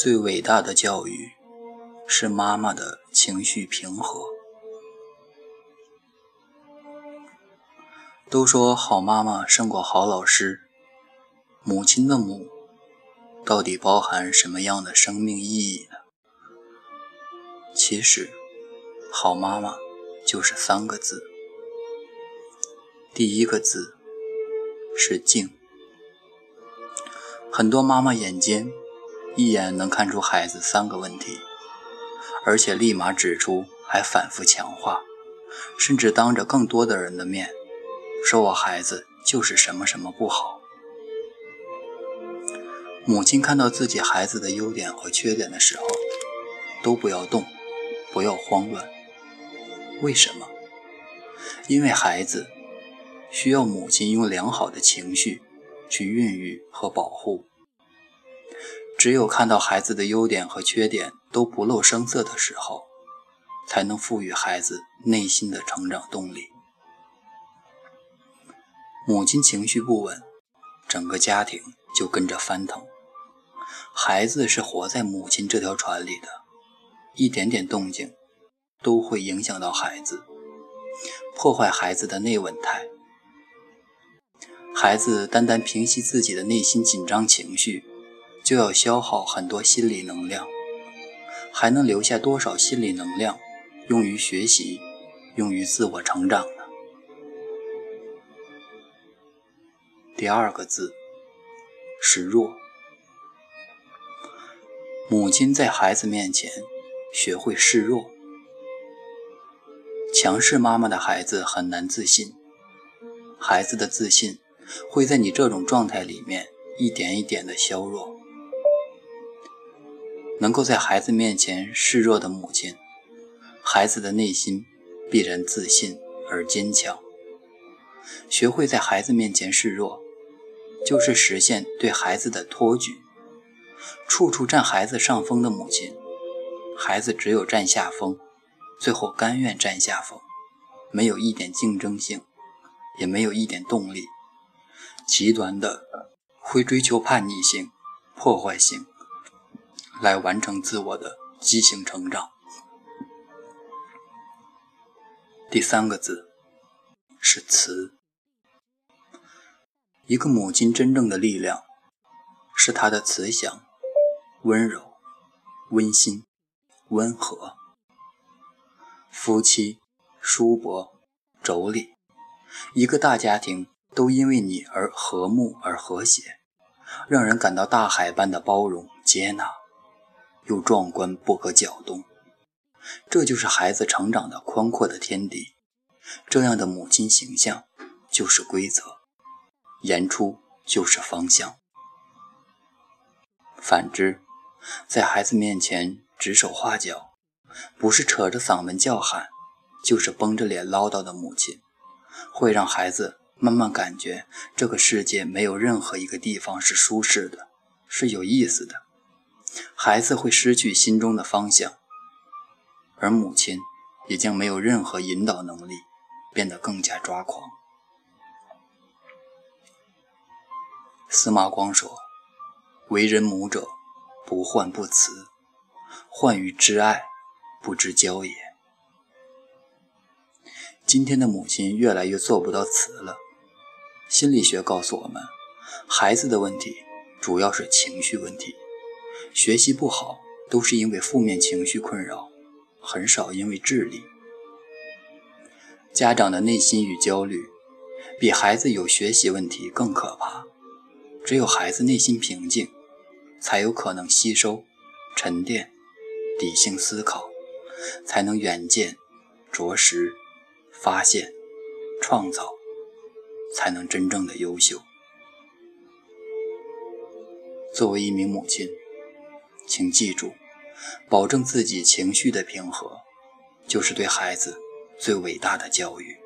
最伟大的教育是妈妈的情绪平和。都说好妈妈胜过好老师，母亲的母到底包含什么样的生命意义呢？其实，好妈妈就是三个字。第一个字是静。很多妈妈眼尖，一眼能看出孩子三个问题，而且立马指出，还反复强化，甚至当着更多的人的面。说我孩子就是什么什么不好。母亲看到自己孩子的优点和缺点的时候，都不要动，不要慌乱。为什么？因为孩子需要母亲用良好的情绪去孕育和保护。只有看到孩子的优点和缺点都不露声色的时候，才能赋予孩子内心的成长动力。母亲情绪不稳，整个家庭就跟着翻腾。孩子是活在母亲这条船里的，一点点动静都会影响到孩子，破坏孩子的内稳态。孩子单单平息自己的内心紧张情绪，就要消耗很多心理能量，还能留下多少心理能量用于学习，用于自我成长呢？第二个字是弱。母亲在孩子面前学会示弱，强势妈妈的孩子很难自信，孩子的自信会在你这种状态里面一点一点的削弱。能够在孩子面前示弱的母亲，孩子的内心必然自信而坚强。学会在孩子面前示弱。就是实现对孩子的托举，处处占孩子上风的母亲，孩子只有占下风，最后甘愿占下风，没有一点竞争性，也没有一点动力，极端的会追求叛逆性、破坏性，来完成自我的畸形成长。第三个字是慈。一个母亲真正的力量，是她的慈祥、温柔、温馨、温和。夫妻、叔伯、妯娌，一个大家庭都因为你而和睦而和谐，让人感到大海般的包容、接纳，又壮观不可搅动。这就是孩子成长的宽阔的天地。这样的母亲形象，就是规则。言出就是方向。反之，在孩子面前指手画脚，不是扯着嗓门叫喊，就是绷着脸唠叨的母亲，会让孩子慢慢感觉这个世界没有任何一个地方是舒适的，是有意思的。孩子会失去心中的方向，而母亲也将没有任何引导能力，变得更加抓狂。司马光说：“为人母者，不患不慈，患于知爱，不知教也。”今天的母亲越来越做不到慈了。心理学告诉我们，孩子的问题主要是情绪问题，学习不好都是因为负面情绪困扰，很少因为智力。家长的内心与焦虑，比孩子有学习问题更可怕。只有孩子内心平静，才有可能吸收、沉淀、理性思考，才能远见、着实、发现、创造，才能真正的优秀。作为一名母亲，请记住，保证自己情绪的平和，就是对孩子最伟大的教育。